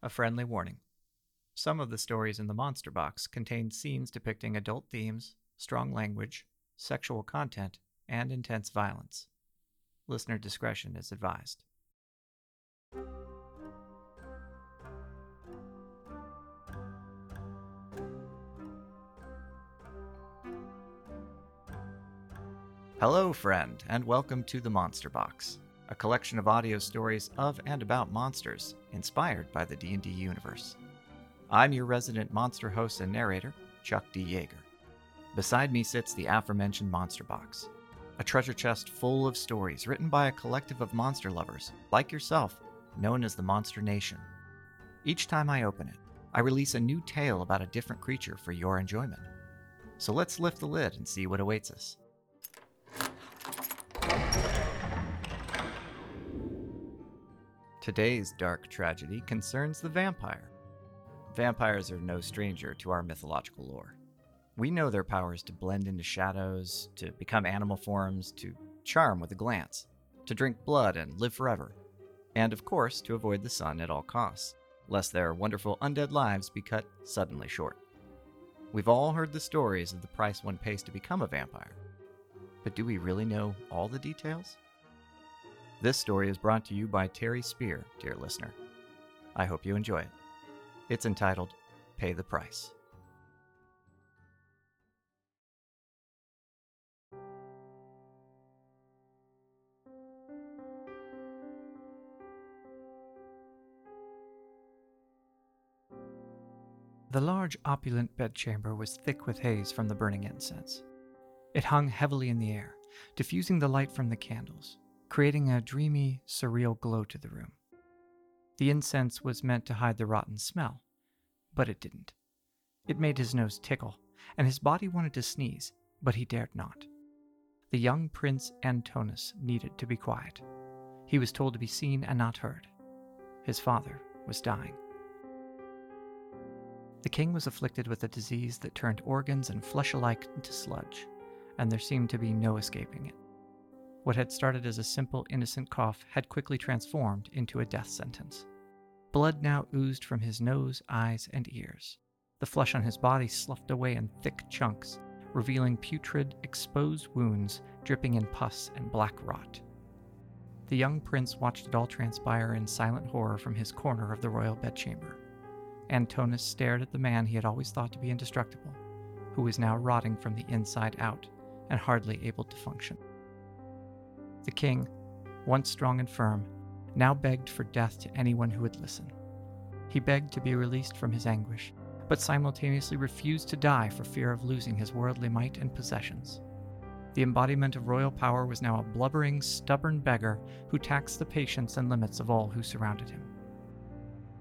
A friendly warning. Some of the stories in the Monster Box contain scenes depicting adult themes, strong language, sexual content, and intense violence. Listener discretion is advised. Hello, friend, and welcome to the Monster Box, a collection of audio stories of and about monsters inspired by the D&D universe. I'm your resident monster host and narrator, Chuck D. Yager. Beside me sits the aforementioned Monster Box, a treasure chest full of stories written by a collective of monster lovers, like yourself, known as the Monster Nation. Each time I open it, I release a new tale about a different creature for your enjoyment. So let's lift the lid and see what awaits us. Today's dark tragedy concerns the vampire. Vampires are no stranger to our mythological lore. We know their powers to blend into shadows, to become animal forms, to charm with a glance, to drink blood and live forever, and of course, to avoid the sun at all costs, lest their wonderful undead lives be cut suddenly short. We've all heard the stories of the price one pays to become a vampire. But do we really know all the details? This story is brought to you by Terry Spier, dear listener. I hope you enjoy it. It's entitled Pay the Price. The large, opulent bedchamber was thick with haze from the burning incense. It hung heavily in the air, diffusing the light from the candles, creating a dreamy, surreal glow to the room. The incense was meant to hide the rotten smell, but it didn't. It made his nose tickle, and his body wanted to sneeze, but he dared not. The young Prince Antonis needed to be quiet. He was told to be seen and not heard. His father was dying. The king was afflicted with a disease that turned organs and flesh alike into sludge, and there seemed to be no escaping it. What had started as a simple, innocent cough had quickly transformed into a death sentence. Blood now oozed from his nose, eyes, and ears. The flesh on his body sloughed away in thick chunks, revealing putrid, exposed wounds dripping in pus and black rot. The young prince watched it all transpire in silent horror from his corner of the royal bedchamber. Antonis stared at the man he had always thought to be indestructible, who was now rotting from the inside out and hardly able to function. The king, once strong and firm, now begged for death to anyone who would listen. He begged to be released from his anguish, but simultaneously refused to die for fear of losing his worldly might and possessions. The embodiment of royal power was now a blubbering, stubborn beggar who taxed the patience and limits of all who surrounded him.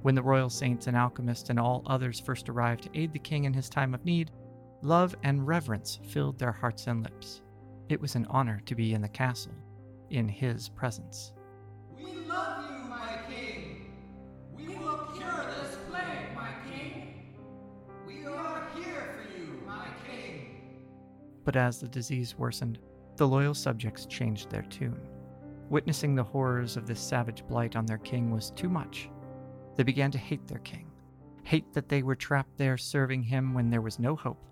When the royal saints and alchemists and all others first arrived to aid the king in his time of need, love and reverence filled their hearts and lips. It was an honor to be in the castle, in his presence. We love you, my king. We will cure this plague, my king. We are here for you, my king. But as the disease worsened, the loyal subjects changed their tune. Witnessing the horrors of this savage blight on their king was too much. They began to hate their king, hate that they were trapped there serving him when there was no hope.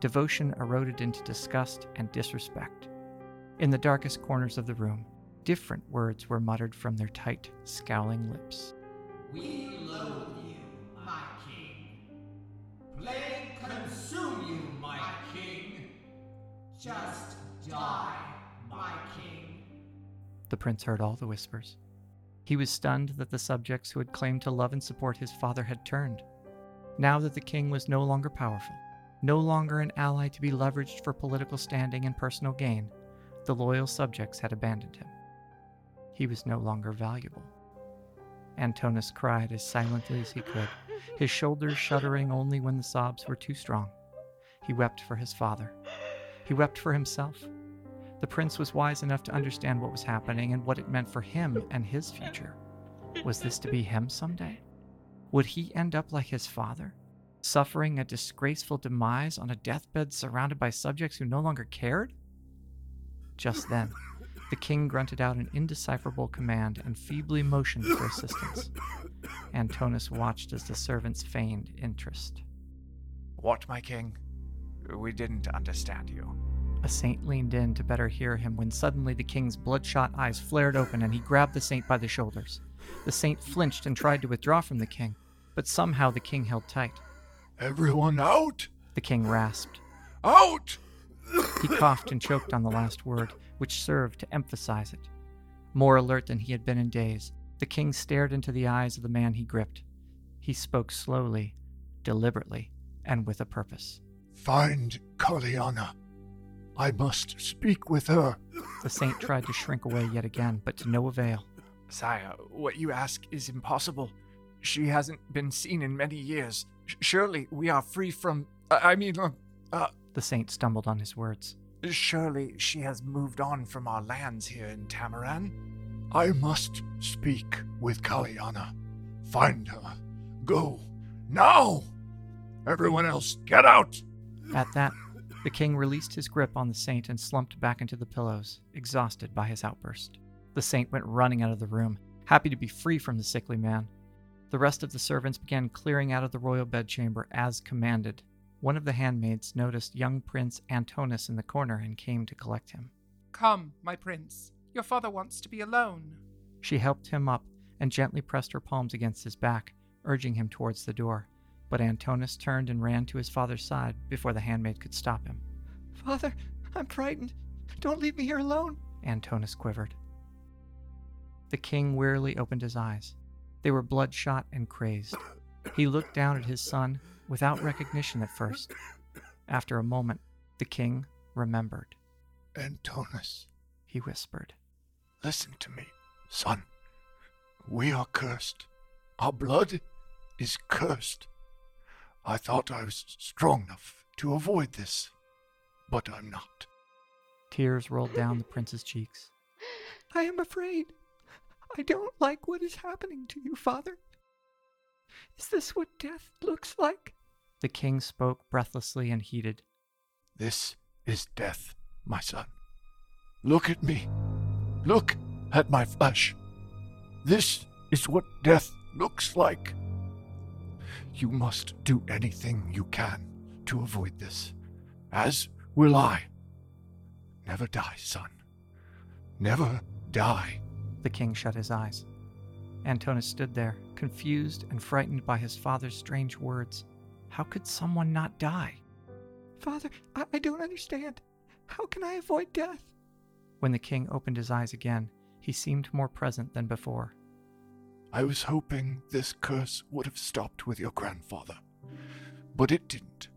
Devotion eroded into disgust and disrespect. In the darkest corners of the room, different words were muttered from their tight, scowling lips. We loathe you, my king. Plague consume you, my king. Just die, my king. The prince heard all the whispers. He was stunned that the subjects who had claimed to love and support his father had turned. Now that the king was no longer powerful, no longer an ally to be leveraged for political standing and personal gain, the loyal subjects had abandoned him. He was no longer valuable. Antonis cried as silently as he could, his shoulders shuddering only when the sobs were too strong. He wept for his father. He wept for himself. The prince was wise enough to understand what was happening and what it meant for him and his future. Was this to be him someday? Would he end up like his father, suffering a disgraceful demise on a deathbed surrounded by subjects who no longer cared? Just then, the king grunted out an indecipherable command and feebly motioned for assistance. Antonis watched as the servants feigned interest. What, my king? We didn't understand you. A saint leaned in to better hear him when suddenly the king's bloodshot eyes flared open and he grabbed the saint by the shoulders. The saint flinched and tried to withdraw from the king, but somehow the king held tight. Everyone out! The king rasped. Out! He coughed and choked on the last word, which served to emphasize it. More alert than he had been in days, the king stared into the eyes of the man he gripped. He spoke slowly, deliberately, and with a purpose. Find Kaliana. I must speak with her. The saint tried to shrink away yet again, but to no avail. Sire, what you ask is impossible. She hasn't been seen in many years. Surely we are free from. I mean, uh, uh, The saint stumbled on his words. surely she has moved on from our lands here in Tamaran. I must speak with Kaliana. Find her. Go. Now! Everyone else, get out! At that, the king released his grip on the saint and slumped back into the pillows, exhausted by his outburst. The saint went running out of the room, happy to be free from the sickly man. The rest of the servants began clearing out of the royal bedchamber as commanded. One of the handmaids noticed young Prince Antonis in the corner and came to collect him. Come, my prince. Your father wants to be alone. She helped him up and gently pressed her palms against his back, urging him towards the door. But Antonis turned and ran to his father's side before the handmaid could stop him. Father, I'm frightened. Don't leave me here alone. Antonis quivered. The king wearily opened his eyes. They were bloodshot and crazed. He looked down at his son without recognition at first. After a moment, the king remembered. Antonis, He whispered. listen to me, son. We are cursed. Our blood is cursed. I thought I was strong enough to avoid this, but I'm not. Tears rolled down the prince's cheeks. I am afraid. I don't like what is happening to you, father. Is this what death looks like? The king spoke breathlessly and heated. This is death, my son. Look at me. Look at my flesh. This is what death looks like. You must do anything you can to avoid this, as will I. Never die, son. Never die. The king shut his eyes. Antonis stood there, confused and frightened by his father's strange words. How could someone not die? Father, I, I don't understand. How can I avoid death? When the king opened his eyes again, he seemed more present than before. I was hoping this curse would have stopped with your grandfather, but it didn't.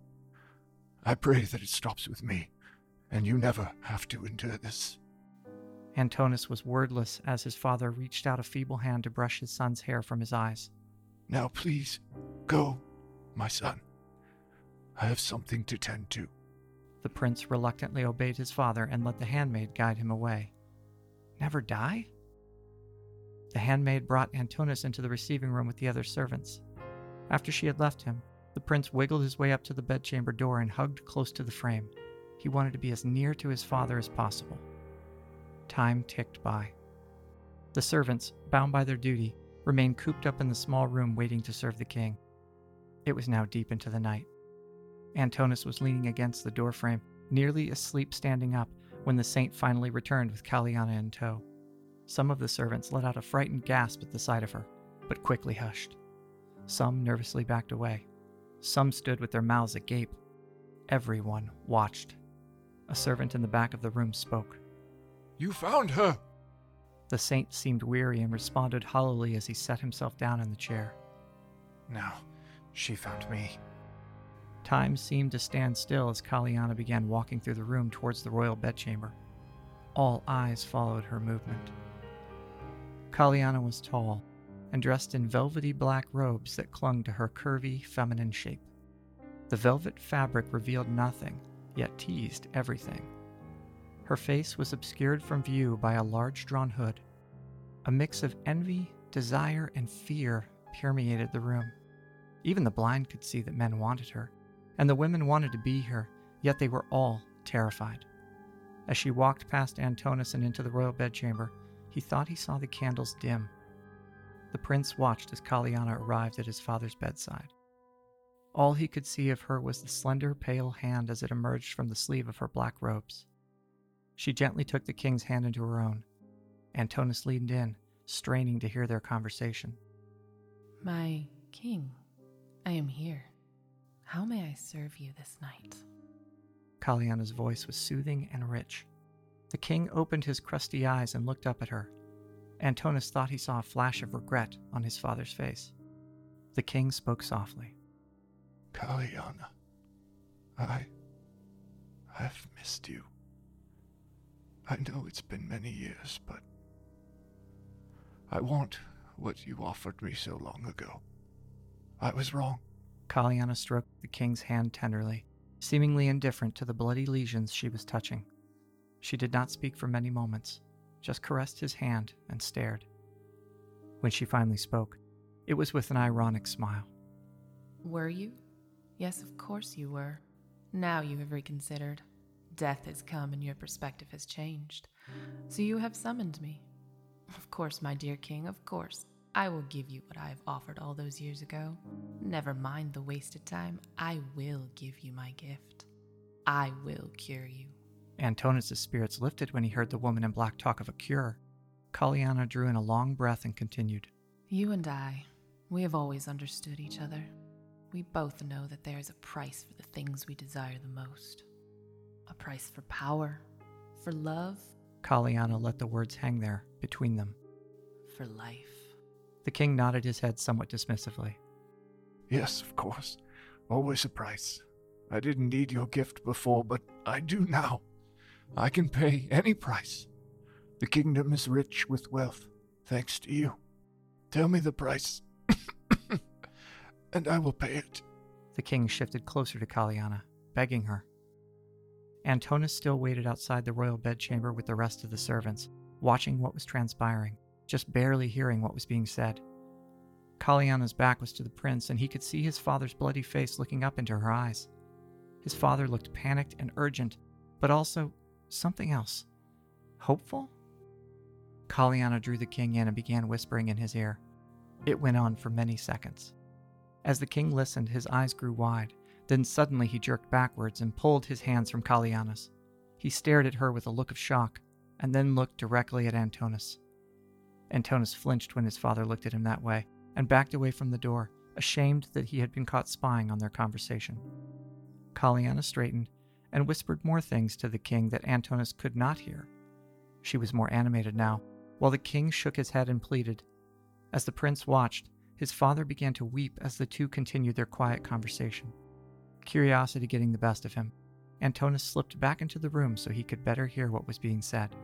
I pray that it stops with me, and you never have to endure this. Antonis was wordless as his father reached out a feeble hand to brush his son's hair from his eyes. Now, please, go, my son. I have something to tend to. The prince reluctantly obeyed his father and let the handmaid guide him away. Never die? The handmaid brought Antonis into the receiving room with the other servants. After she had left him, the prince wiggled his way up to the bedchamber door and hugged close to the frame. He wanted to be as near to his father as possible. Time ticked by. The servants, bound by their duty, remained cooped up in the small room waiting to serve the king. It was now deep into the night. Antonis was leaning against the doorframe, nearly asleep standing up, when the saint finally returned with Kaliana in tow. Some of the servants let out a frightened gasp at the sight of her, but quickly hushed. Some nervously backed away. Some stood with their mouths agape. Everyone watched. A servant in the back of the room spoke. You found her! The saint seemed weary and responded hollowly as he set himself down in the chair. No, she found me. Time seemed to stand still as Kaliana began walking through the room towards the royal bedchamber. All eyes followed her movement. Kaliana was tall and dressed in velvety black robes that clung to her curvy, feminine shape. The velvet fabric revealed nothing, yet teased everything. Her face was obscured from view by a large drawn hood. A mix of envy, desire, and fear permeated the room. Even the blind could see that men wanted her, and the women wanted to be her, yet they were all terrified. As she walked past Antonis and into the royal bedchamber, he thought he saw the candles dim. the prince watched as Kaliana arrived at his father's bedside. All he could see of her was the slender, pale hand as it emerged from the sleeve of her black robes. She gently took the king's hand into her own. Antonis leaned in, straining to hear their conversation. My king, I am here. How may I serve you this night? Kaliana's voice was soothing and rich. The king opened his crusty eyes and looked up at her. Antonis thought he saw a flash of regret on his father's face. The king spoke softly. Kaliana, I have missed you. I know it's been many years, but I want what you offered me so long ago. I was wrong. Kaliana stroked the king's hand tenderly, seemingly indifferent to the bloody lesions she was touching. She did not speak for many moments, just caressed his hand and stared. When she finally spoke, it was with an ironic smile. Were you? Yes, of course you were. Now you have reconsidered. Death has come and your perspective has changed. So you have summoned me. Of course, my dear king, of course. I will give you what I have offered all those years ago. Never mind the wasted time. I will give you my gift. I will cure you. Antonis' spirits lifted when he heard the woman in black talk of a cure. Kaliana drew in a long breath and continued. You and I, we have always understood each other. We both know that there is a price for the things we desire the most a price for power, for love, Kaliana let the words hang there between them. for life. The king nodded his head somewhat dismissively. Yes, of course. Always a price. I didn't need your gift before, but I do now. I can pay any price. The kingdom is rich with wealth, thanks to you. Tell me the price, and I will pay it. The king shifted closer to Kaliana, begging her. Antonis still waited outside the royal bedchamber with the rest of the servants, watching what was transpiring, just barely hearing what was being said. Kaliana's back was to the prince, and he could see his father's bloody face looking up into her eyes. His father looked panicked and urgent, but also something else. Hopeful? Kaliana drew the king in and began whispering in his ear. It went on for many seconds. As the king listened, his eyes grew wide. Then suddenly he jerked backwards and pulled his hands from Kaliana's. He stared at her with a look of shock, and then looked directly at Antonis. Antonis flinched when his father looked at him that way, and backed away from the door, ashamed that he had been caught spying on their conversation. Kaliana straightened and whispered more things to the king that Antonis could not hear. She was more animated now, while the king shook his head and pleaded. As the prince watched, his father began to weep as the two continued their quiet conversation. Curiosity getting the best of him, Antonis slipped back into the room so he could better hear what was being said.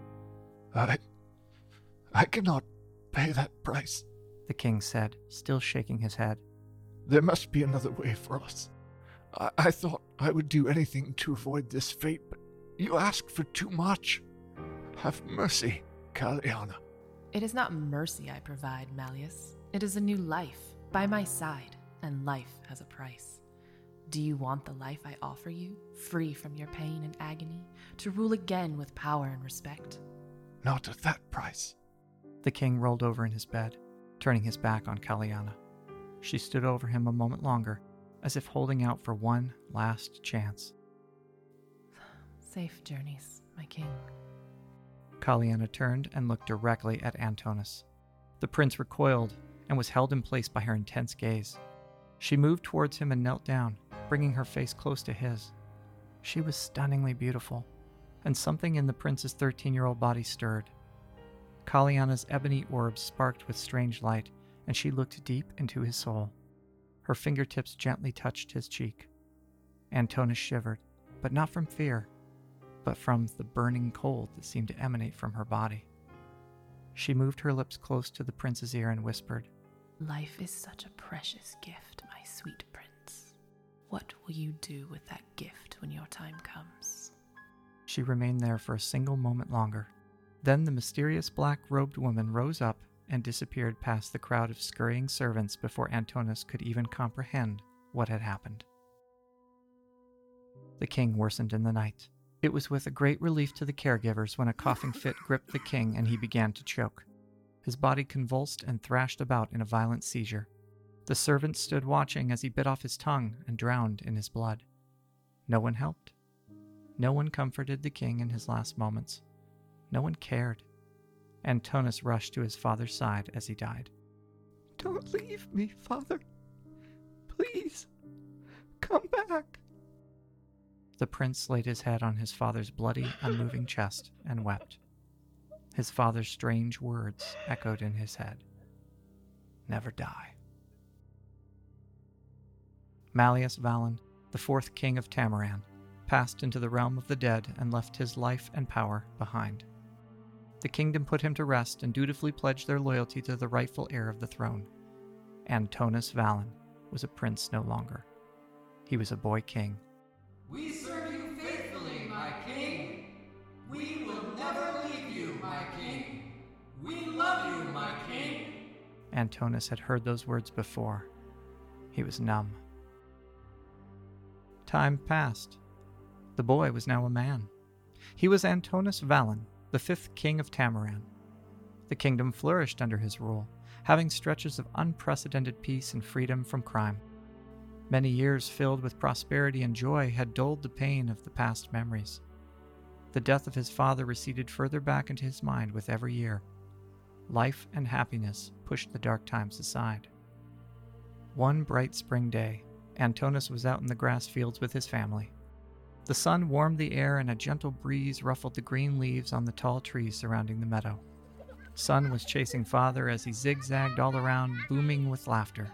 I. I cannot pay that price. The king said, still shaking his head. There must be another way for us. I, I thought I would do anything to avoid this fate, but you ask for too much. Have mercy, Kaliana. It is not mercy I provide, Malleus. It is a new life by my side, and life has a price. Do you want the life I offer you, free from your pain and agony, to rule again with power and respect? Not at that price. The king rolled over in his bed, turning his back on Kaliana. She stood over him a moment longer, as if holding out for one last chance. Safe journeys, my king. Kaliana turned and looked directly at Antonis. The prince recoiled and was held in place by her intense gaze. She moved towards him and knelt down, bringing her face close to his. She was stunningly beautiful, and something in the prince's 13 year old body stirred. Kaliana's ebony orbs sparked with strange light, and she looked deep into his soul. Her fingertips gently touched his cheek. Antonis shivered, but not from fear, but from the burning cold that seemed to emanate from her body. She moved her lips close to the prince's ear and whispered, Life is such a precious gift, my sweet prince. What will you do with that gift when your time comes? She remained there for a single moment longer. Then the mysterious black robed woman rose up and disappeared past the crowd of scurrying servants before Antonis could even comprehend what had happened. The king worsened in the night. It was with a great relief to the caregivers when a coughing fit gripped the king and he began to choke. His body convulsed and thrashed about in a violent seizure. The servants stood watching as he bit off his tongue and drowned in his blood. No one helped. No one comforted the king in his last moments. No one cared. Antonis rushed to his father's side as he died. Don't leave me, father. Please, come back. The prince laid his head on his father's bloody, unmoving chest and wept. His father's strange words echoed in his head Never die. Malleus Vallon, the fourth king of Tamaran, passed into the realm of the dead and left his life and power behind. The kingdom put him to rest and dutifully pledged their loyalty to the rightful heir of the throne. Antonis Vallon was a prince no longer. He was a boy king. We serve you faithfully, my king. We will never leave you, my king. We love you, my king. Antonis had heard those words before. He was numb. Time passed. The boy was now a man. He was Antonis Vallon, the fifth king of Tamaran. The kingdom flourished under his rule, having stretches of unprecedented peace and freedom from crime. Many years filled with prosperity and joy had dulled the pain of the past memories. The death of his father receded further back into his mind with every year. Life and happiness pushed the dark times aside. One bright spring day, Antonis was out in the grass fields with his family. The sun warmed the air and a gentle breeze ruffled the green leaves on the tall trees surrounding the meadow. Son was chasing father as he zigzagged all around, booming with laughter.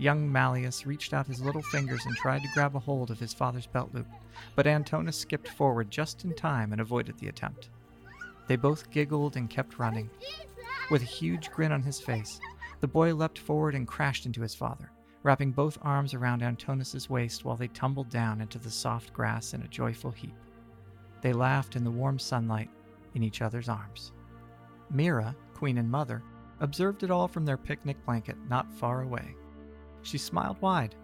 Young Malleus reached out his little fingers and tried to grab a hold of his father's belt loop, but Antonis skipped forward just in time and avoided the attempt. They both giggled and kept running. With a huge grin on his face, the boy leapt forward and crashed into his father wrapping both arms around Antonis's waist while they tumbled down into the soft grass in a joyful heap. They laughed in the warm sunlight in each other's arms. Mira, queen and mother, observed it all from their picnic blanket not far away. She smiled wide.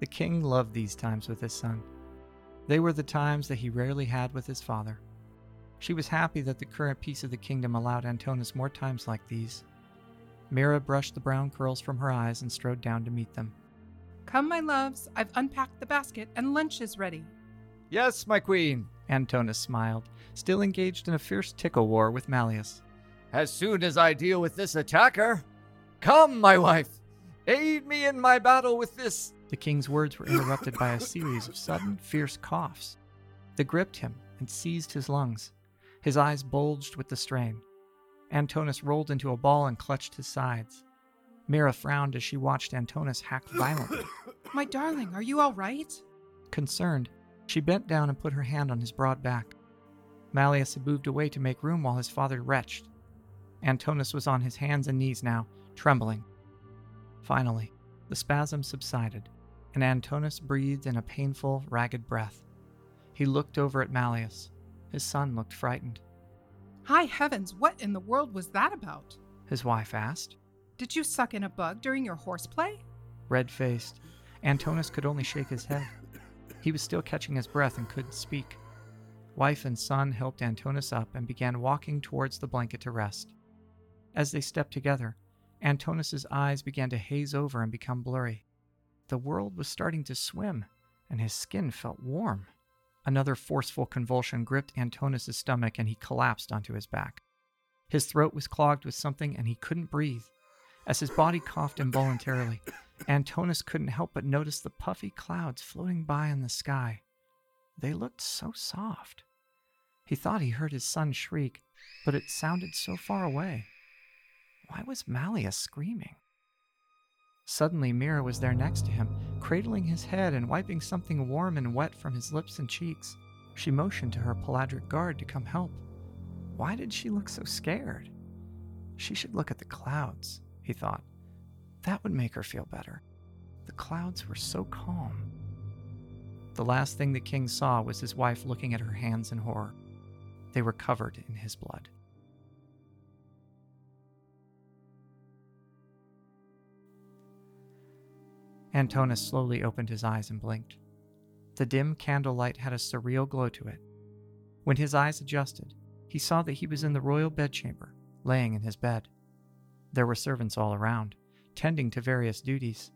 The king loved these times with his son. They were the times that he rarely had with his father. She was happy that the current peace of the kingdom allowed Antonis more times like these Mira brushed the brown curls from her eyes and strode down to meet them. Come, my loves, I've unpacked the basket and lunch is ready. Yes, my queen. Antonis smiled, still engaged in a fierce tickle war with Malleus. As soon as I deal with this attacker. Come, my wife, aid me in my battle with this. The king's words were interrupted by a series of sudden, fierce coughs. They gripped him and seized his lungs. His eyes bulged with the strain. Antonis rolled into a ball and clutched his sides. Mira frowned as she watched Antonis hack violently. My darling, are you all right? Concerned, she bent down and put her hand on his broad back. Malleus had moved away to make room while his father retched. Antonis was on his hands and knees now, trembling. Finally, the spasm subsided, and Antonis breathed in a painful, ragged breath. He looked over at Malleus. His son looked frightened. High heavens, what in the world was that about? His wife asked. Did you suck in a bug during your horseplay? Red faced, Antonis could only shake his head. He was still catching his breath and couldn't speak. Wife and son helped Antonis up and began walking towards the blanket to rest. As they stepped together, Antonis's eyes began to haze over and become blurry. The world was starting to swim, and his skin felt warm. Another forceful convulsion gripped Antonis's stomach and he collapsed onto his back. His throat was clogged with something and he couldn't breathe. As his body coughed involuntarily, Antonis couldn't help but notice the puffy clouds floating by in the sky. They looked so soft. He thought he heard his son shriek, but it sounded so far away. Why was Malleus screaming? Suddenly, Mira was there next to him, cradling his head and wiping something warm and wet from his lips and cheeks. She motioned to her peladric guard to come help. Why did she look so scared? She should look at the clouds, he thought. That would make her feel better. The clouds were so calm. The last thing the king saw was his wife looking at her hands in horror. They were covered in his blood. Antonis slowly opened his eyes and blinked. The dim candlelight had a surreal glow to it. When his eyes adjusted, he saw that he was in the royal bedchamber, laying in his bed. There were servants all around, tending to various duties.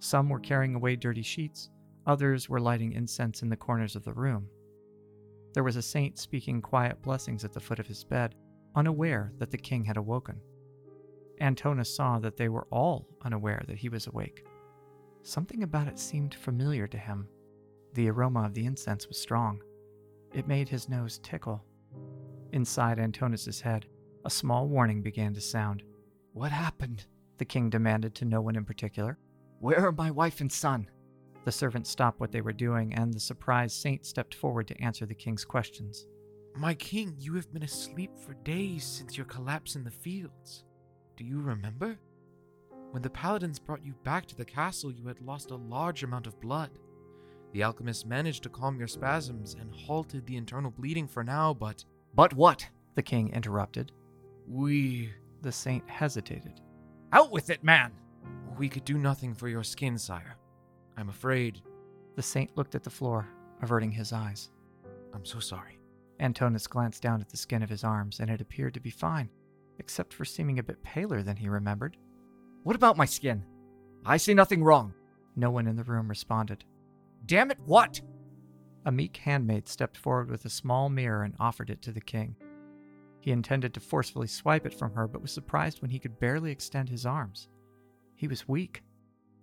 Some were carrying away dirty sheets, others were lighting incense in the corners of the room. There was a saint speaking quiet blessings at the foot of his bed, unaware that the king had awoken. Antonis saw that they were all unaware that he was awake. Something about it seemed familiar to him. The aroma of the incense was strong. It made his nose tickle. Inside Antonis's head, a small warning began to sound. What happened? The king demanded to no one in particular. Where are my wife and son? The servants stopped what they were doing, and the surprised saint stepped forward to answer the king's questions. My king, you have been asleep for days since your collapse in the fields. Do you remember? When the paladins brought you back to the castle, you had lost a large amount of blood. The alchemist managed to calm your spasms and halted the internal bleeding for now, but. But what? The king interrupted. We. The saint hesitated. Out with it, man! We could do nothing for your skin, sire. I'm afraid. The saint looked at the floor, averting his eyes. I'm so sorry. Antonis glanced down at the skin of his arms, and it appeared to be fine, except for seeming a bit paler than he remembered. What about my skin? I see nothing wrong. No one in the room responded. Damn it, what? A meek handmaid stepped forward with a small mirror and offered it to the king. He intended to forcefully swipe it from her, but was surprised when he could barely extend his arms. He was weak.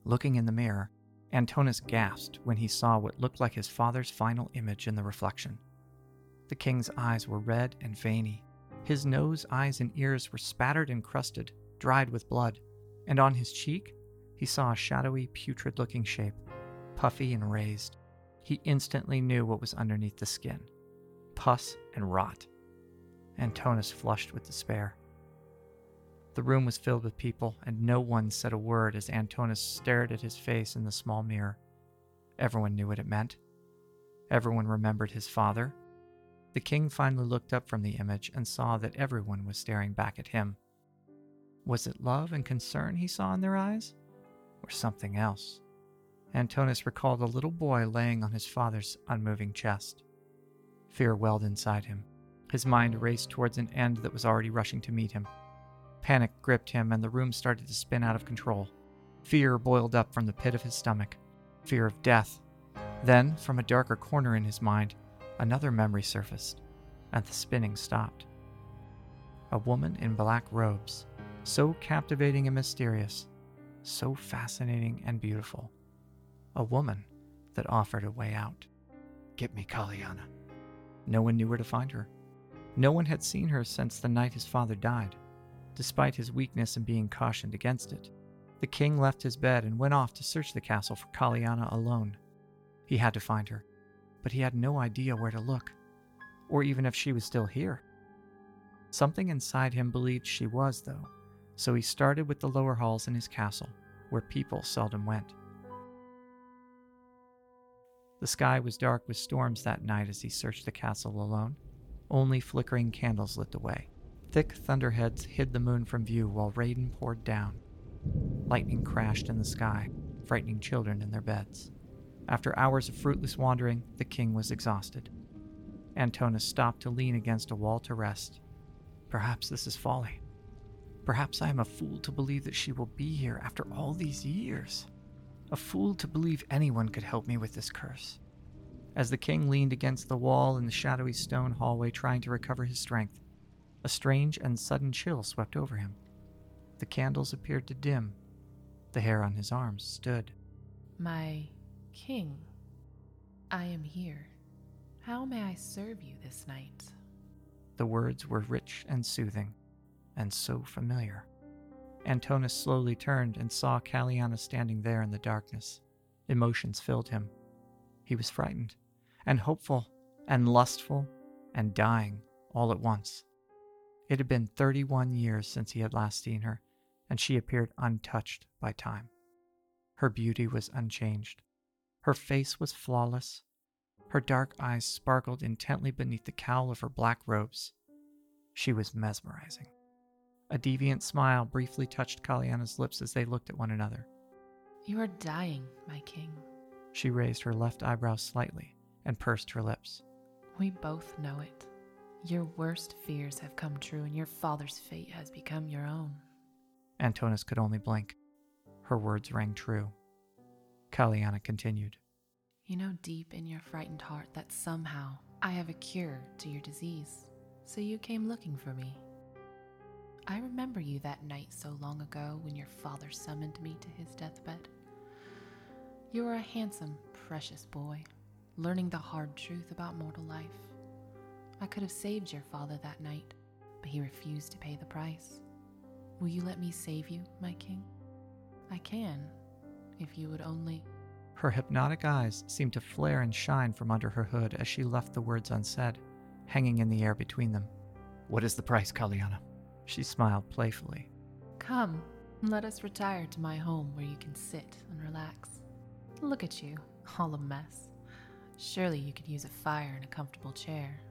Looking in the mirror, Antonis gasped when he saw what looked like his father's final image in the reflection. The king's eyes were red and veiny. His nose, eyes, and ears were spattered and crusted, dried with blood, and on his cheek he saw a shadowy, putrid looking shape, puffy and raised. He instantly knew what was underneath the skin pus and rot. Antonis flushed with despair. The room was filled with people, and no one said a word as Antonis stared at his face in the small mirror. Everyone knew what it meant. Everyone remembered his father. The king finally looked up from the image and saw that everyone was staring back at him. Was it love and concern he saw in their eyes? Or something else? Antonis recalled a little boy laying on his father's unmoving chest. Fear welled inside him. His mind raced towards an end that was already rushing to meet him. Panic gripped him, and the room started to spin out of control. Fear boiled up from the pit of his stomach fear of death. Then, from a darker corner in his mind, another memory surfaced, and the spinning stopped. A woman in black robes, so captivating and mysterious, so fascinating and beautiful. A woman that offered a way out. Get me Kaliana. No one knew where to find her. No one had seen her since the night his father died, despite his weakness and being cautioned against it. The king left his bed and went off to search the castle for Kaliana alone. He had to find her, but he had no idea where to look, or even if she was still here. Something inside him believed she was, though, so he started with the lower halls in his castle, where people seldom went. The sky was dark with storms that night as he searched the castle alone. Only flickering candles lit the way. Thick thunderheads hid the moon from view while rain poured down. Lightning crashed in the sky, frightening children in their beds. After hours of fruitless wandering, the king was exhausted. Antonis stopped to lean against a wall to rest. Perhaps this is folly. Perhaps I am a fool to believe that she will be here after all these years. A fool to believe anyone could help me with this curse. As the king leaned against the wall in the shadowy stone hallway trying to recover his strength, a strange and sudden chill swept over him. The candles appeared to dim. The hair on his arms stood. My king, I am here. How may I serve you this night? The words were rich and soothing, and so familiar. Antonis slowly turned and saw Kaliana standing there in the darkness. Emotions filled him. He was frightened, and hopeful, and lustful, and dying all at once. It had been 31 years since he had last seen her, and she appeared untouched by time. Her beauty was unchanged. Her face was flawless. Her dark eyes sparkled intently beneath the cowl of her black robes. She was mesmerizing. A deviant smile briefly touched Kaliana's lips as they looked at one another. You are dying, my king. She raised her left eyebrow slightly and pursed her lips. We both know it. Your worst fears have come true, and your father's fate has become your own. Antonis could only blink. Her words rang true. Kaliana continued. You know deep in your frightened heart that somehow I have a cure to your disease, so you came looking for me. I remember you that night so long ago when your father summoned me to his deathbed. You were a handsome, precious boy, learning the hard truth about mortal life. I could have saved your father that night, but he refused to pay the price. Will you let me save you, my king? I can, if you would only. Her hypnotic eyes seemed to flare and shine from under her hood as she left the words unsaid, hanging in the air between them. What is the price, Kaliana? She smiled playfully. Come, let us retire to my home where you can sit and relax. Look at you, all a mess. Surely you could use a fire and a comfortable chair.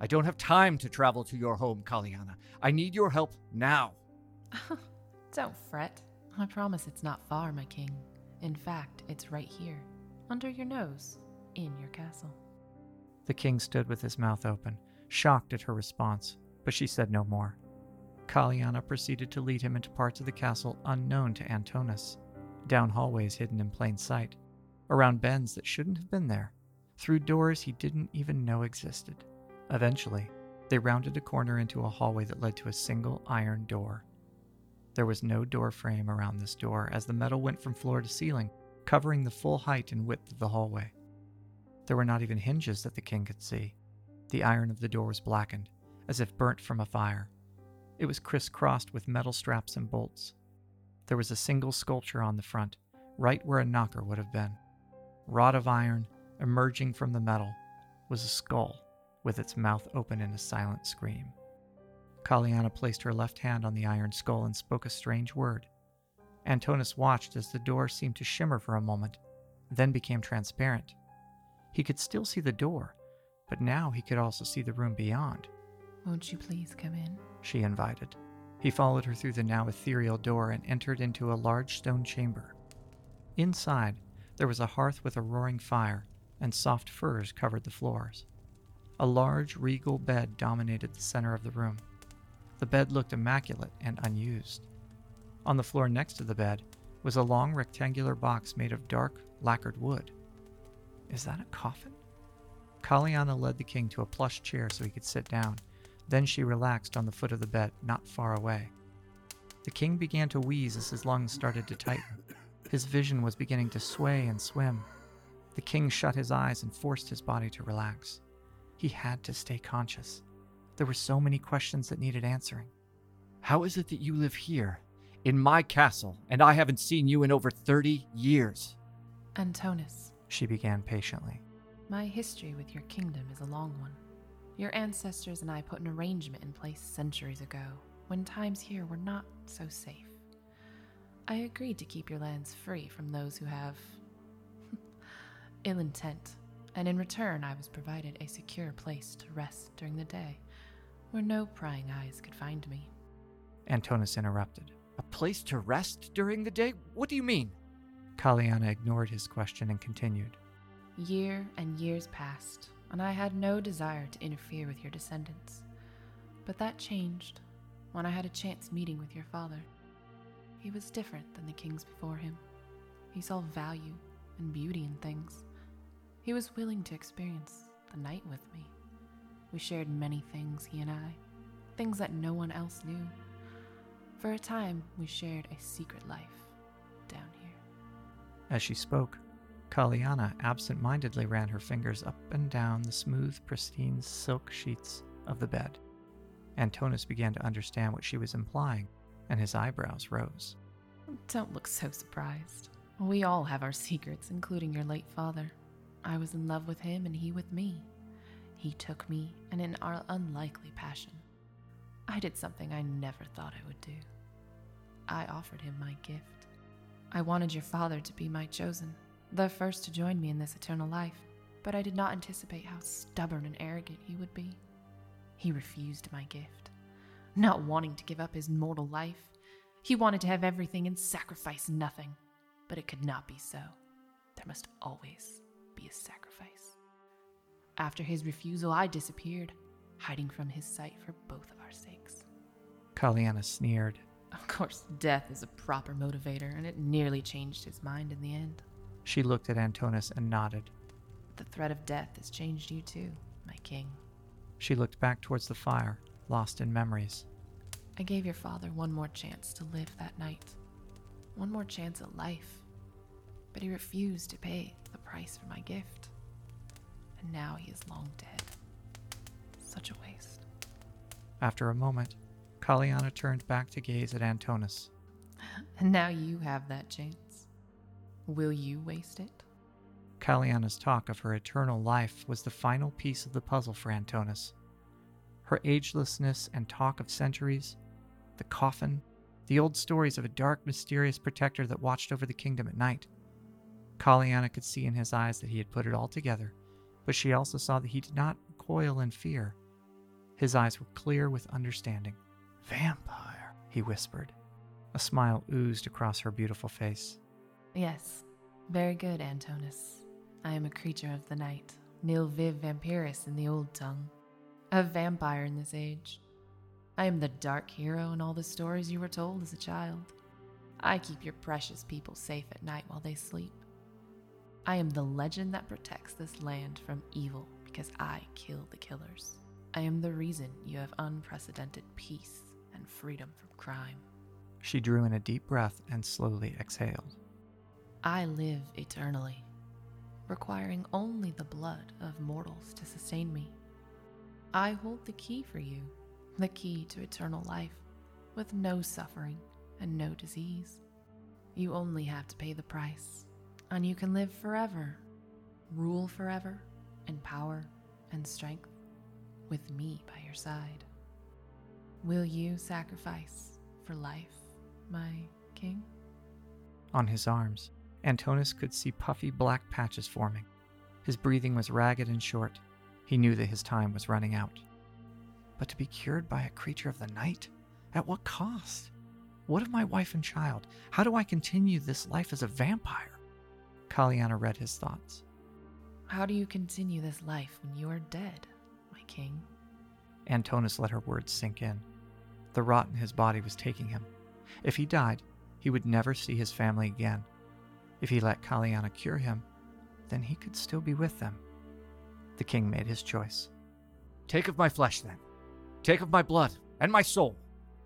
I don't have time to travel to your home, Kaliana. I need your help now. Don't fret. I promise it's not far, my king. In fact, it's right here, under your nose, in your castle. The king stood with his mouth open, shocked at her response, but she said no more. Kaliana proceeded to lead him into parts of the castle unknown to Antonis, down hallways hidden in plain sight, around bends that shouldn't have been there, through doors he didn't even know existed. Eventually, they rounded a corner into a hallway that led to a single iron door. There was no door frame around this door as the metal went from floor to ceiling, covering the full height and width of the hallway. There were not even hinges that the king could see. The iron of the door was blackened, as if burnt from a fire. It was crisscrossed with metal straps and bolts. There was a single sculpture on the front, right where a knocker would have been. Wrought of iron, emerging from the metal, was a skull with its mouth open in a silent scream. Kaliana placed her left hand on the iron skull and spoke a strange word. Antonis watched as the door seemed to shimmer for a moment, then became transparent. He could still see the door, but now he could also see the room beyond. Won't you please come in? She invited. He followed her through the now ethereal door and entered into a large stone chamber. Inside, there was a hearth with a roaring fire, and soft furs covered the floors. A large, regal bed dominated the center of the room. The bed looked immaculate and unused. On the floor next to the bed was a long rectangular box made of dark, lacquered wood. Is that a coffin? Kaliana led the king to a plush chair so he could sit down. Then she relaxed on the foot of the bed, not far away. The king began to wheeze as his lungs started to tighten. His vision was beginning to sway and swim. The king shut his eyes and forced his body to relax. He had to stay conscious. There were so many questions that needed answering. How is it that you live here, in my castle, and I haven't seen you in over 30 years? Antonis, She began patiently. my history with your kingdom is a long one. Your ancestors and I put an arrangement in place centuries ago when times here were not so safe. I agreed to keep your lands free from those who have ill intent, and in return, I was provided a secure place to rest during the day where no prying eyes could find me. Antonis interrupted. A place to rest during the day? What do you mean? Kaliana ignored his question and continued. Year and years passed, and I had no desire to interfere with your descendants. But that changed when I had a chance meeting with your father. He was different than the kings before him. He saw value and beauty in things. He was willing to experience the night with me. We shared many things, he and I, things that no one else knew. For a time, we shared a secret life down here. As she spoke, Kaliana absent mindedly ran her fingers up and down the smooth, pristine silk sheets of the bed. Antonis began to understand what she was implying, and his eyebrows rose. Don't look so surprised. We all have our secrets, including your late father. I was in love with him and he with me. He took me, and in our unlikely passion, I did something I never thought I would do. I offered him my gift. I wanted your father to be my chosen, the first to join me in this eternal life, but I did not anticipate how stubborn and arrogant he would be. He refused my gift, not wanting to give up his mortal life. He wanted to have everything and sacrifice nothing, but it could not be so. There must always be a sacrifice. After his refusal, I disappeared, hiding from his sight for both of our sakes. Kaliana sneered. Of course, death is a proper motivator, and it nearly changed his mind in the end. She looked at Antonis and nodded. The threat of death has changed you too, my king. She looked back towards the fire, lost in memories. I gave your father one more chance to live that night, one more chance at life, but he refused to pay the price for my gift. And now he is long dead. Such a waste. After a moment, Kaliana turned back to gaze at Antonis. And now you have that chance. Will you waste it? Kaliana's talk of her eternal life was the final piece of the puzzle for Antonis. Her agelessness and talk of centuries, the coffin, the old stories of a dark, mysterious protector that watched over the kingdom at night. Kaliana could see in his eyes that he had put it all together, but she also saw that he did not recoil in fear. His eyes were clear with understanding. Vampire, he whispered. A smile oozed across her beautiful face. Yes, very good, Antonis. I am a creature of the night, nil viv vampiris in the old tongue. A vampire in this age. I am the dark hero in all the stories you were told as a child. I keep your precious people safe at night while they sleep. I am the legend that protects this land from evil because I kill the killers. I am the reason you have unprecedented peace and freedom from crime. She drew in a deep breath and slowly exhaled. I live eternally, requiring only the blood of mortals to sustain me. I hold the key for you, the key to eternal life, with no suffering and no disease. You only have to pay the price, and you can live forever, rule forever, in power and strength, with me by your side. Will you sacrifice for life, my king? On his arms, Antonis could see puffy black patches forming. His breathing was ragged and short. He knew that his time was running out. But to be cured by a creature of the night? At what cost? What of my wife and child? How do I continue this life as a vampire? Kaliana read his thoughts. How do you continue this life when you are dead, my king? Antonis let her words sink in. The rot in his body was taking him. If he died, he would never see his family again. If he let Kaliana cure him, then he could still be with them. The king made his choice. Take of my flesh, then. Take of my blood and my soul.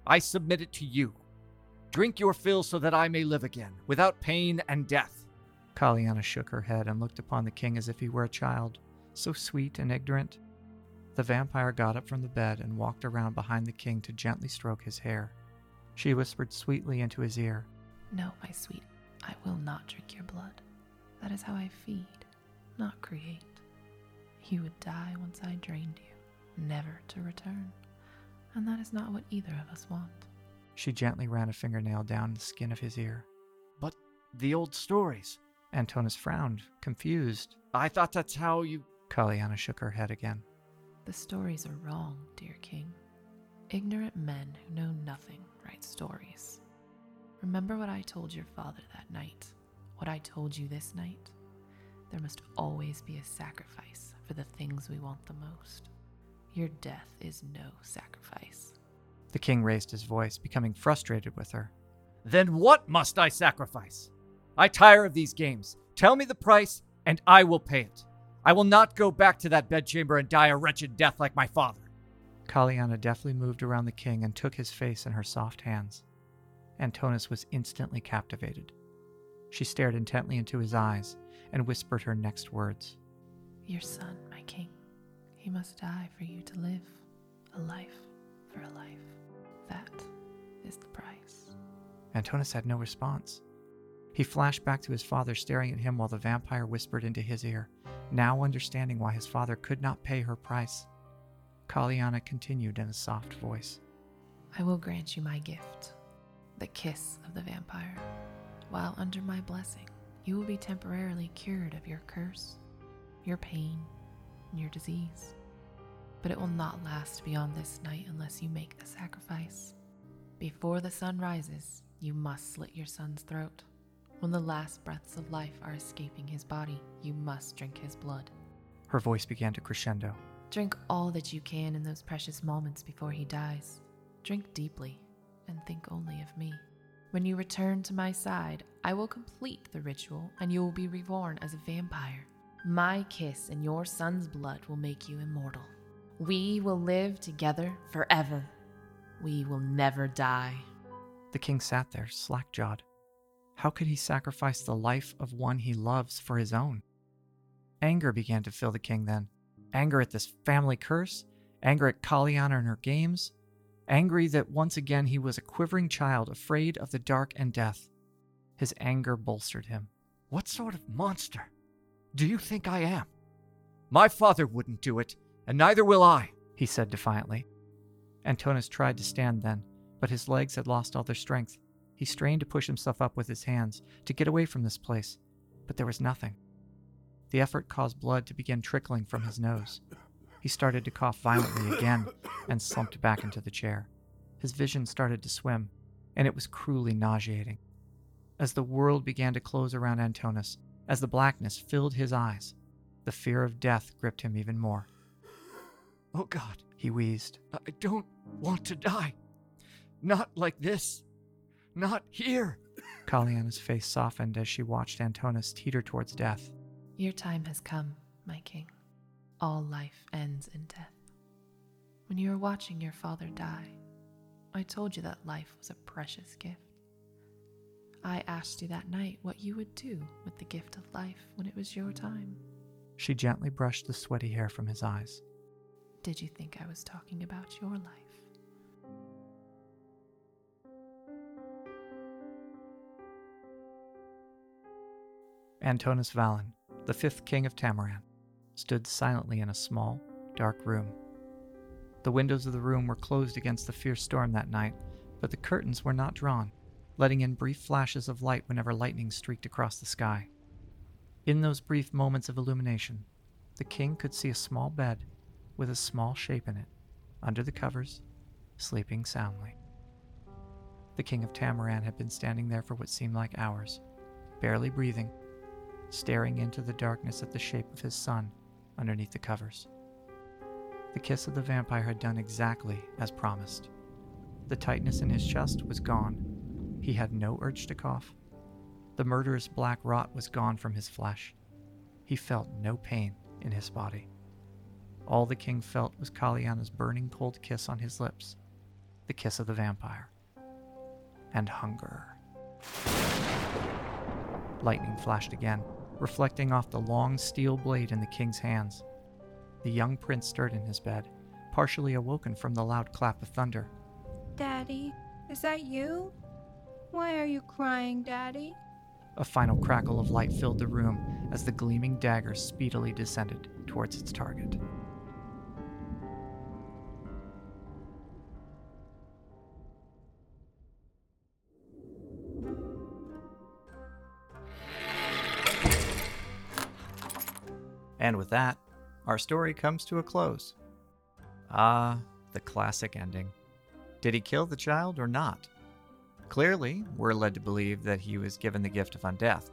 I submit it to you. Drink your fill so that I may live again, without pain and death. Kaliana shook her head and looked upon the king as if he were a child, so sweet and ignorant. The vampire got up from the bed and walked around behind the king to gently stroke his hair. She whispered sweetly into his ear, No, my sweet, I will not drink your blood. That is how I feed, not create. You would die once I drained you, never to return. And that is not what either of us want. She gently ran a fingernail down the skin of his ear. But the old stories. Antonis frowned, confused. I thought that's how you. Kaliana shook her head again. The stories are wrong, dear king. Ignorant men who know nothing write stories. Remember what I told your father that night, what I told you this night? There must always be a sacrifice for the things we want the most. Your death is no sacrifice. The king raised his voice, becoming frustrated with her. Then what must I sacrifice? I tire of these games. Tell me the price, and I will pay it. I will not go back to that bedchamber and die a wretched death like my father. Kaliana deftly moved around the king and took his face in her soft hands. Antonis was instantly captivated. She stared intently into his eyes and whispered her next words. Your son, my king, he must die for you to live a life for a life. That is the price. Antonis had no response. He flashed back to his father, staring at him while the vampire whispered into his ear, now understanding why his father could not pay her price. Kaliana continued in a soft voice. I will grant you my gift, the kiss of the vampire. While under my blessing, you will be temporarily cured of your curse, your pain, and your disease. But it will not last beyond this night unless you make the sacrifice. Before the sun rises, you must slit your son's throat. When the last breaths of life are escaping his body, you must drink his blood. Her voice began to crescendo. Drink all that you can in those precious moments before he dies. Drink deeply and think only of me. When you return to my side, I will complete the ritual and you will be reborn as a vampire. My kiss and your son's blood will make you immortal. We will live together forever. We will never die. The king sat there, slack jawed. How could he sacrifice the life of one he loves for his own? Anger began to fill the king then. Anger at this family curse, anger at Kaliana and her games, angry that once again he was a quivering child afraid of the dark and death. His anger bolstered him. What sort of monster do you think I am? My father wouldn't do it, and neither will I. he said defiantly. Antonis tried to stand then, but his legs had lost all their strength. He strained to push himself up with his hands, to get away from this place, but there was nothing. The effort caused blood to begin trickling from his nose. He started to cough violently again and slumped back into the chair. His vision started to swim, and it was cruelly nauseating. As the world began to close around Antonis, as the blackness filled his eyes, the fear of death gripped him even more. Oh God, He wheezed. I don't want to die. Not like this. Not here. Kaliana's face softened as she watched Antonis teeter towards death. Your time has come, my king. All life ends in death. When you were watching your father die, I told you that life was a precious gift. I asked you that night what you would do with the gift of life when it was your time. She gently brushed the sweaty hair from his eyes. Did you think I was talking about your life? Antonis Valen, the fifth king of Tamaran, stood silently in a small, dark room. The windows of the room were closed against the fierce storm that night, but the curtains were not drawn, letting in brief flashes of light whenever lightning streaked across the sky. In those brief moments of illumination, the king could see a small bed with a small shape in it, under the covers, sleeping soundly. The king of Tamaran had been standing there for what seemed like hours, barely breathing, staring into the darkness at the shape of his son underneath the covers. The kiss of the vampire had done exactly as promised. The tightness in his chest was gone. He had no urge to cough. The murderous black rot was gone from his flesh. He felt no pain in his body. All the king felt was Kaliana's burning cold kiss on his lips, the kiss of the vampire, and hunger. Lightning flashed again, reflecting off the long steel blade in the king's hands. The young prince stirred in his bed, partially awoken from the loud clap of thunder. Daddy, is that you? Why are you crying, Daddy? A final crackle of light filled the room as the gleaming dagger speedily descended towards its target. And with that, our story comes to a close. Ah, the classic ending. Did he kill the child or not? Clearly, we're led to believe that he was given the gift of undeath,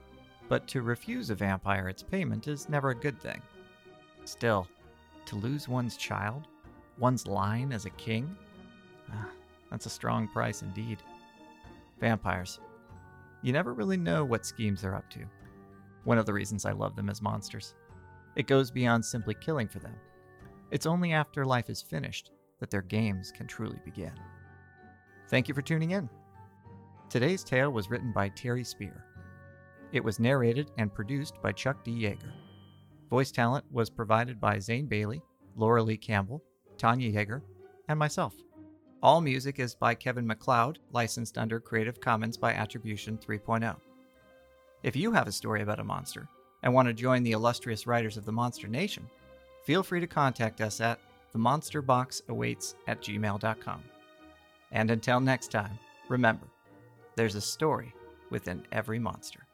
but to refuse a vampire its payment is never a good thing. Still, to lose one's child, one's line as a king, ah, that's a strong price indeed. Vampires. You never really know what schemes they're up to. One of the reasons I love them as monsters. It goes beyond simply killing for them. It's only after life is finished that their games can truly begin. Thank you for tuning in. Today's tale was written by Terry Spier. It was narrated and produced by Chuck D. Yager. Voice talent was provided by Zane Balay, Laura Lee Campbell, Tania Yager, and myself. All music is by Kevin MacLeod, licensed under Creative Commons by Attribution 3.0. If you have a story about a monster and want to join the illustrious writers of the Monster Nation, feel free to contact us at themonsterboxawaits at gmail.com. And until next time, remember, there's a story within every monster.